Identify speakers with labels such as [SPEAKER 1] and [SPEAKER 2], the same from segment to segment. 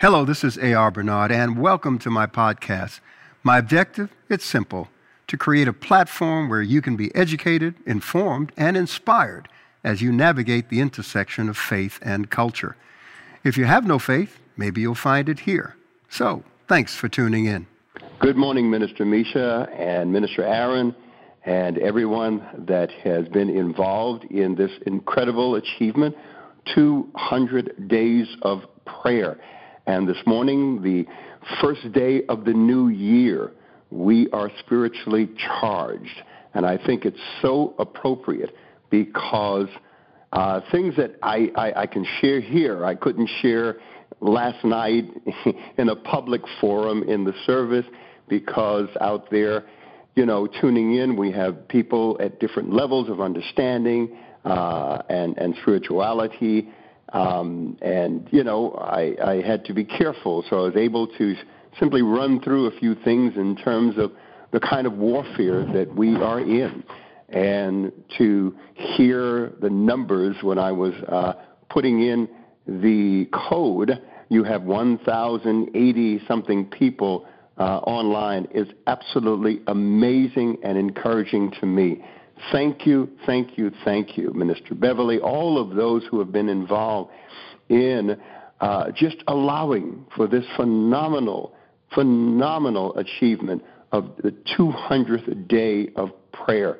[SPEAKER 1] Hello, this is A.R. Bernard, and welcome to my podcast. My objective? It's simple to create a platform where you can be educated, informed, and inspired as you navigate the intersection of faith and culture. If you have no faith, maybe you'll find it here. So, thanks for tuning in.
[SPEAKER 2] Good morning, Minister Misha and Minister Aaron, and everyone that has been involved in this incredible achievement 200 days of prayer. And this morning, the first day of the new year, we are spiritually charged. And I think it's so appropriate because uh, things that I, I, I can share here, I couldn't share last night in a public forum in the service because out there, you know, tuning in, we have people at different levels of understanding uh, and, and spirituality. Um, and, you know, I, I had to be careful, so I was able to simply run through a few things in terms of the kind of warfare that we are in. And to hear the numbers when I was uh, putting in the code, you have 1,080 something people uh, online is absolutely amazing and encouraging to me. Thank you, thank you, thank you, Minister Beverly, all of those who have been involved in uh, just allowing for this phenomenal, phenomenal achievement of the 200th day of prayer.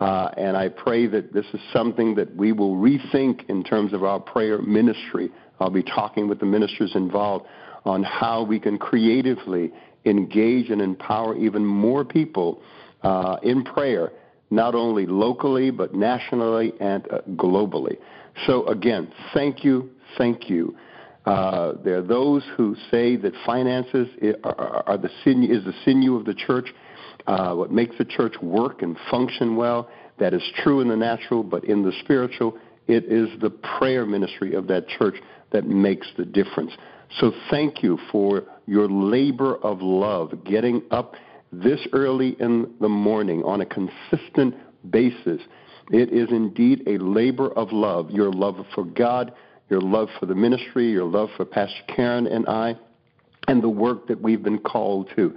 [SPEAKER 2] Uh, and I pray that this is something that we will rethink in terms of our prayer ministry. I'll be talking with the ministers involved on how we can creatively engage and empower even more people uh, in prayer, not only locally, but nationally and uh, globally. So, again, thank you, thank you. Uh, there are those who say that finances are, are the sinew, is the sinew of the church, uh, what makes the church work and function well. That is true in the natural, but in the spiritual, it is the prayer ministry of that church that makes the difference. So thank you for your labor of love, getting up this early in the morning on a consistent basis. It is indeed a labor of love, your love for God, your love for the ministry, your love for Pastor Karen and I, and the work that we've been called to.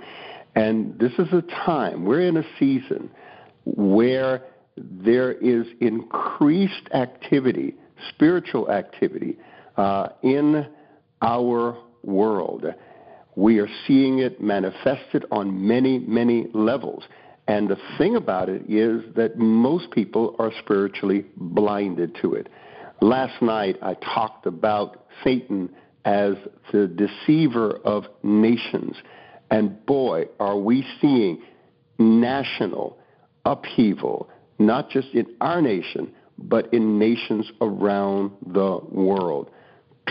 [SPEAKER 2] And this is a time, we're in a season where there is increased activity, spiritual activity, uh, in our world. We are seeing it manifested on many, many levels. And the thing about it is that most people are spiritually blinded to it. Last night I talked about Satan as the deceiver of nations. And boy, are we seeing national upheaval, not just in our nation, but in nations around the world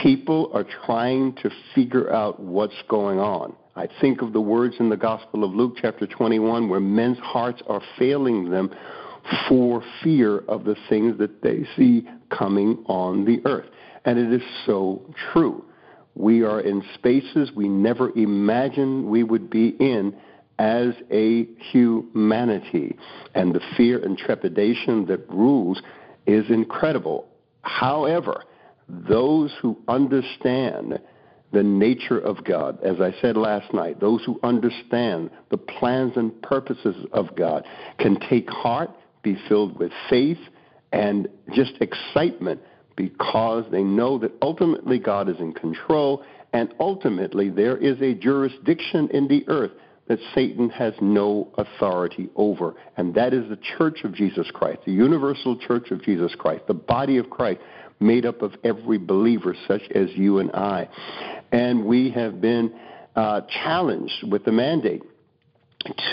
[SPEAKER 2] people are trying to figure out what's going on. I think of the words in the Gospel of Luke, chapter 21, where men's hearts are failing them for fear of the things that they see coming on the earth. And it is so true. We are in spaces we never imagined we would be in as a humanity. And the fear and trepidation that rules is incredible. However, those who understand the nature of God, as I said last night, those who understand the plans and purposes of God can take heart, be filled with faith, and just excitement because they know that ultimately God is in control and ultimately there is a jurisdiction in the earth that Satan has no authority over. And that is the church of Jesus Christ, the universal church of Jesus Christ, the body of Christ made up of every believer, such as you and I. And we have been uh, challenged with the mandate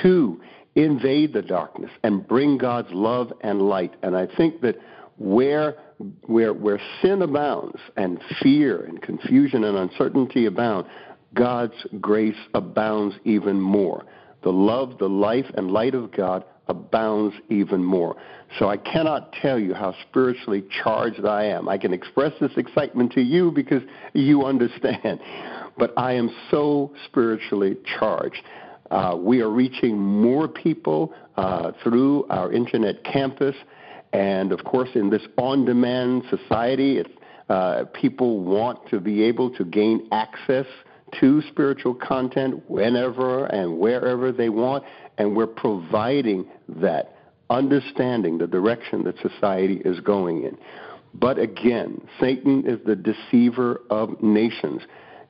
[SPEAKER 2] to invade the darkness and bring God's love and light. And I think that where where where sin abounds and fear and confusion and uncertainty abound, God's grace abounds even more. The love, the life, and light of God abounds even more. So I cannot tell you how spiritually charged I am. I can express this excitement to you because you understand. But I am so spiritually charged. Uh, we are reaching more people uh, through our internet campus. And of course, in this on demand society, uh, people want to be able to gain access to spiritual content whenever and wherever they want, and we're providing that, understanding the direction that society is going in. But again, Satan is the deceiver of nations.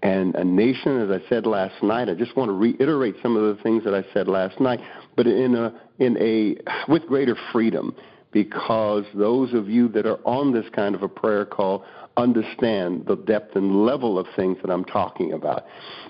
[SPEAKER 2] And a nation, as I said last night, I just want to reiterate some of the things that I said last night, but in a in a with greater freedom, because those of you that are on this kind of a prayer call understand the depth and level of things that I'm talking about.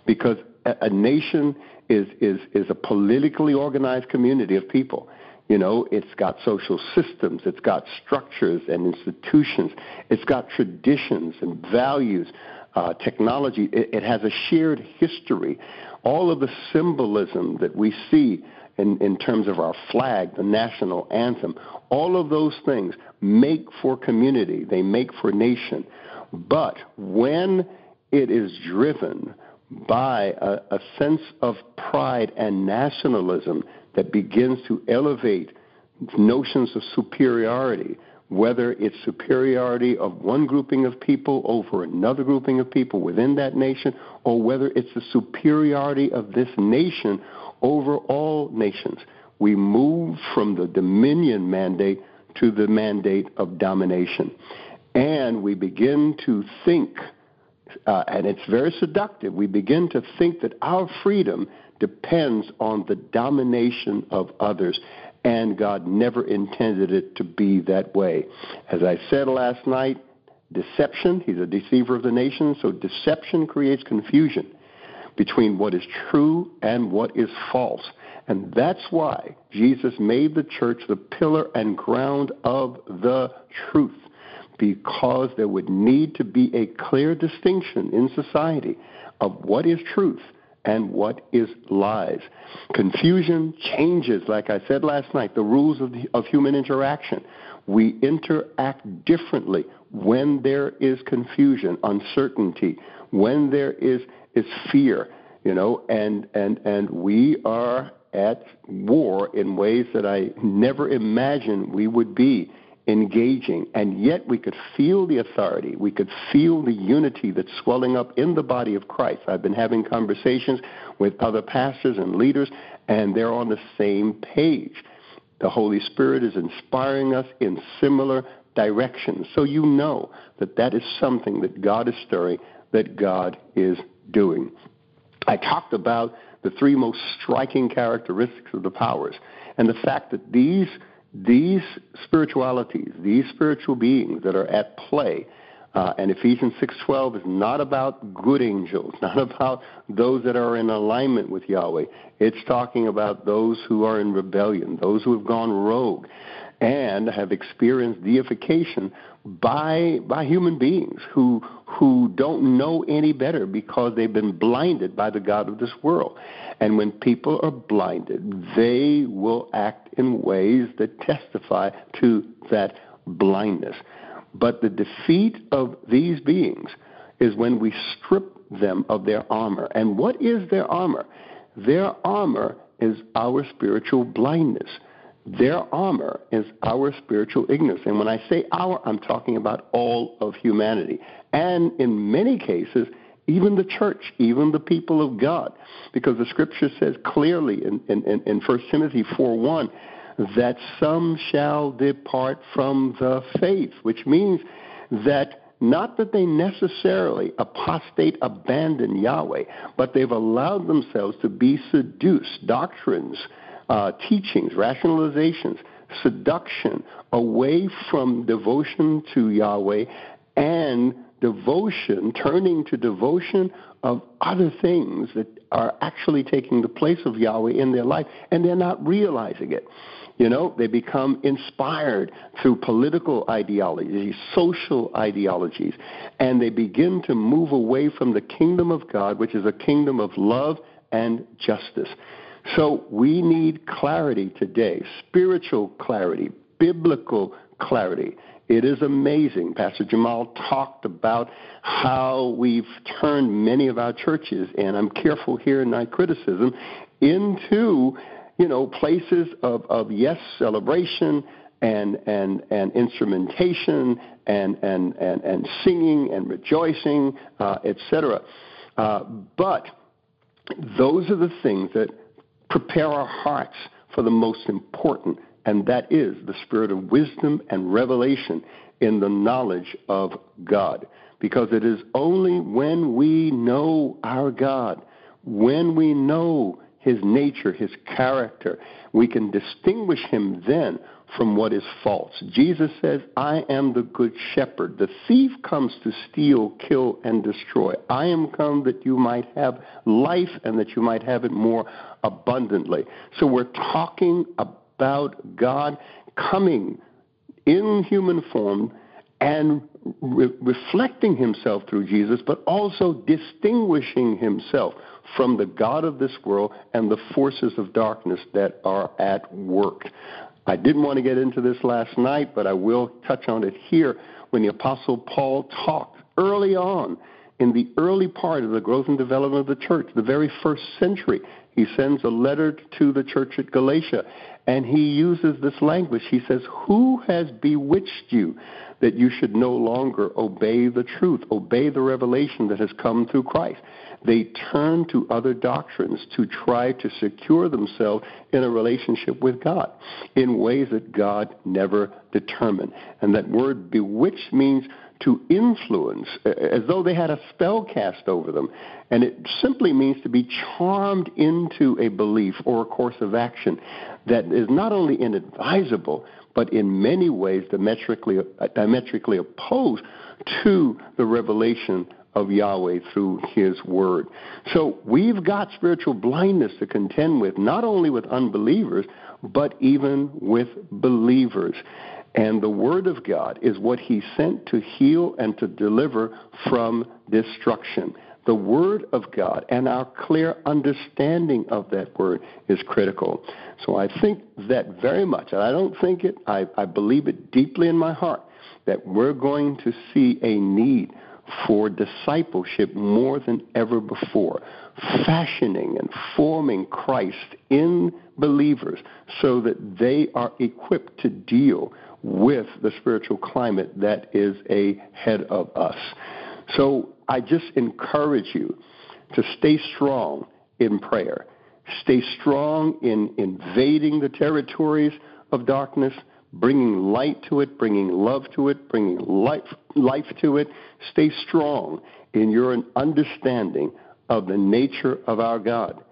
[SPEAKER 2] Because a, nation is is is a politically organized community of people. You know, it's got social systems, it's got structures and institutions, it's got traditions and values uh, technology. It, it, has a shared history. All of the symbolism that we see in, in terms of our flag, the national anthem, all of those things make for community, they make for nation. But when it is driven by a, a sense of pride and nationalism that begins to elevate notions of superiority, whether it's superiority of one grouping of people over another grouping of people within that nation, or whether it's the superiority of this nation over all nations. We move from the dominion mandate to the mandate of domination. And we begin to think, uh, and it's very seductive, we begin to think that our freedom depends on the domination of others and God never intended it to be that way. As I said last night, deception, he's a deceiver of the nations, so deception creates confusion between what is true and what is false. And that's why Jesus made the church the pillar and ground of the truth, because there would need to be a clear distinction in society of what is truth and what is lies. Confusion changes, like I said last night, the rules of, the, of human interaction. We interact differently when there is confusion, uncertainty, when there is, is fear, you know, and, and, and we are at war in ways that I never imagined we would be engaging, and yet we could feel the authority. We could feel the unity that's swelling up in the body of Christ. I've been having conversations with other pastors and leaders, and they're on the same page. The Holy Spirit is inspiring us in similar directions. So you know that that is something that God is stirring, that God is doing. I talked about the three most striking characteristics of the powers and the fact that these these spiritualities, these spiritual beings that are at play, uh, and Ephesians 6:12 is not about good angels, not about those that are in alignment with Yahweh. It's talking about those who are in rebellion, those who have gone rogue, and have experienced deification by by human beings who who don't know any better because they've been blinded by the god of this world. And when people are blinded, they will act in ways that testify to that blindness. But the defeat of these beings is when we strip them of their armor. And what is their armor? Their armor is our spiritual blindness. Their armor is our spiritual ignorance. And when I say our, I'm talking about all of humanity. And in many cases, even the church, even the people of God. Because the scripture says clearly in, in, in 1 Timothy 4 1 that some shall depart from the faith, which means that not that they necessarily apostate, abandon Yahweh, but they've allowed themselves to be seduced. Doctrines, uh, teachings, rationalizations, seduction away from devotion to Yahweh and devotion, turning to devotion of other things that are actually taking the place of Yahweh in their life, and they're not realizing it. You know, they become inspired through political ideologies, social ideologies, and they begin to move away from the kingdom of God, which is a kingdom of love and justice. So we need clarity today, spiritual clarity, biblical clarity. It is amazing. Pastor Jamal talked about how we've turned many of our churches, and I'm careful here in my criticism, into you know places of, of yes celebration and and and instrumentation and and and, and singing and rejoicing, uh, etc. Uh, but those are the things that prepare our hearts for the most important, and that is the spirit of wisdom and revelation in the knowledge of God. Because it is only when we know our God, when we know his nature, his character, we can distinguish him then from what is false. Jesus says, I am the good shepherd. The thief comes to steal, kill, and destroy. I am come that you might have life and that you might have it more abundantly. So we're talking about God coming in human form and re- reflecting himself through Jesus, but also distinguishing himself from the God of this world and the forces of darkness that are at work. I didn't want to get into this last night, but I will touch on it here when the Apostle Paul talked early on in the early part of the growth and development of the church, the very first century. He sends a letter to the church at Galatia, and he uses this language. He says, Who has bewitched you that you should no longer obey the truth, obey the revelation that has come through Christ? They turn to other doctrines to try to secure themselves in a relationship with God in ways that God never determined. And that word bewitched means to influence, as though they had a spell cast over them. And it simply means to be charmed into a belief or a course of action that is not only inadvisable, but in many ways diametrically, diametrically opposed to the revelation of Yahweh through His Word. So we've got spiritual blindness to contend with, not only with unbelievers, but even with believers. And the Word of God is what He sent to heal and to deliver from destruction. The Word of God and our clear understanding of that Word is critical. So I think that very much, and I don't think it, I, I believe it deeply in my heart, that we're going to see a need for discipleship more than ever before, fashioning and forming Christ in believers so that they are equipped to deal with the spiritual climate that is ahead of us. So I just encourage you to stay strong in prayer. Stay strong in invading the territories of darkness bringing light to it, bringing love to it, bringing life, life to it. Stay strong in your understanding of the nature of our God,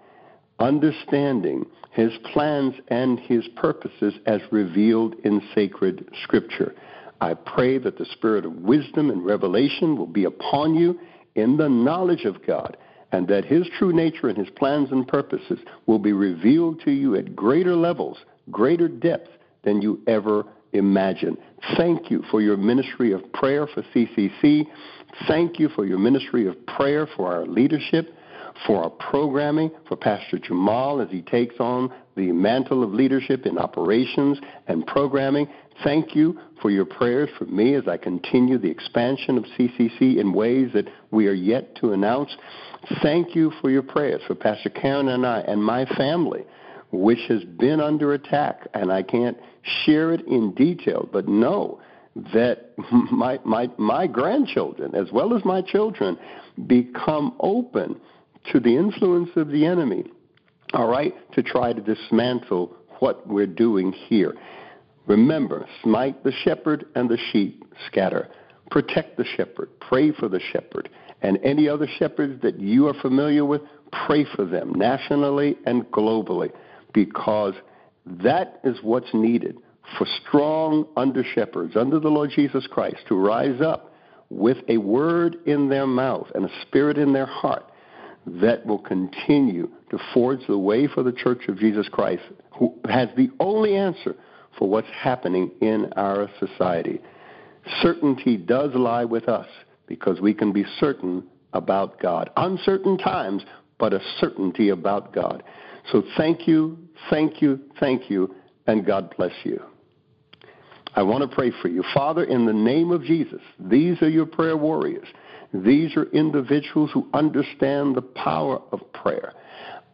[SPEAKER 2] understanding his plans and his purposes as revealed in sacred scripture. I pray that the spirit of wisdom and revelation will be upon you in the knowledge of God, and that his true nature and his plans and purposes will be revealed to you at greater levels, greater depth than you ever imagined. Thank you for your ministry of prayer for CCC. Thank you for your ministry of prayer for our leadership, for our programming, for Pastor Jamal as he takes on the mantle of leadership in operations and programming. Thank you for your prayers for me as I continue the expansion of CCC in ways that we are yet to announce. Thank you for your prayers for Pastor Karen and I and my family which has been under attack, and I can't share it in detail, but know that my, my, my grandchildren, as well as my children, become open to the influence of the enemy, all right, to try to dismantle what we're doing here. Remember, smite the shepherd and the sheep scatter. Protect the shepherd. Pray for the shepherd. And any other shepherds that you are familiar with, pray for them nationally and globally because that is what's needed for strong under shepherds under the Lord Jesus Christ to rise up with a word in their mouth and a spirit in their heart that will continue to forge the way for the church of Jesus Christ, who has the only answer for what's happening in our society. Certainty does lie with us because we can be certain about God. Uncertain times, but a certainty about God. So thank you, thank you, thank you, and God bless you. I want to pray for you. Father, in the name of Jesus, these are your prayer warriors. These are individuals who understand the power of prayer.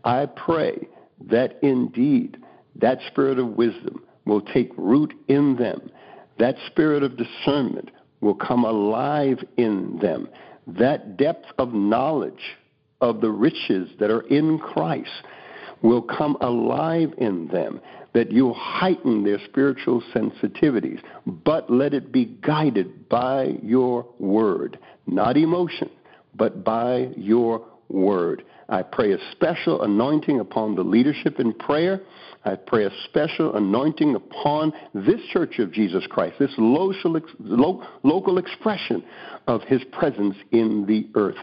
[SPEAKER 2] I pray that indeed that spirit of wisdom will take root in them. That spirit of discernment will come alive in them. That depth of knowledge of the riches that are in Christ will come alive in them, that you'll heighten their spiritual sensitivities, but let it be guided by your word, not emotion, but by your word. I pray a special anointing upon the leadership in prayer. I pray a special anointing upon this Church of Jesus Christ, this local, local expression of His presence in the earth.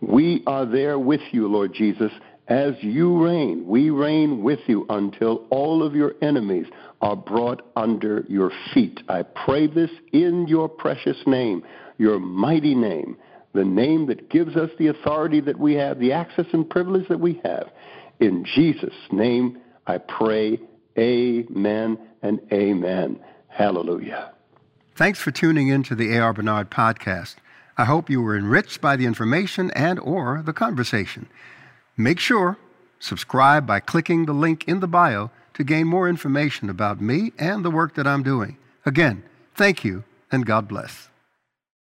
[SPEAKER 2] We are there with you, Lord Jesus, as you reign. We reign with you until all of your enemies are brought under your feet. I pray this in your precious name, your mighty name the name that gives us the authority that we have, the access and privilege that we have. In Jesus' name, I pray, amen and amen. Hallelujah.
[SPEAKER 1] Thanks for tuning in to the A.R. Bernard podcast. I hope you were enriched by the information and or the conversation. Make sure subscribe by clicking the link in the bio to gain more information about me and the work that I'm doing. Again, thank you and God bless.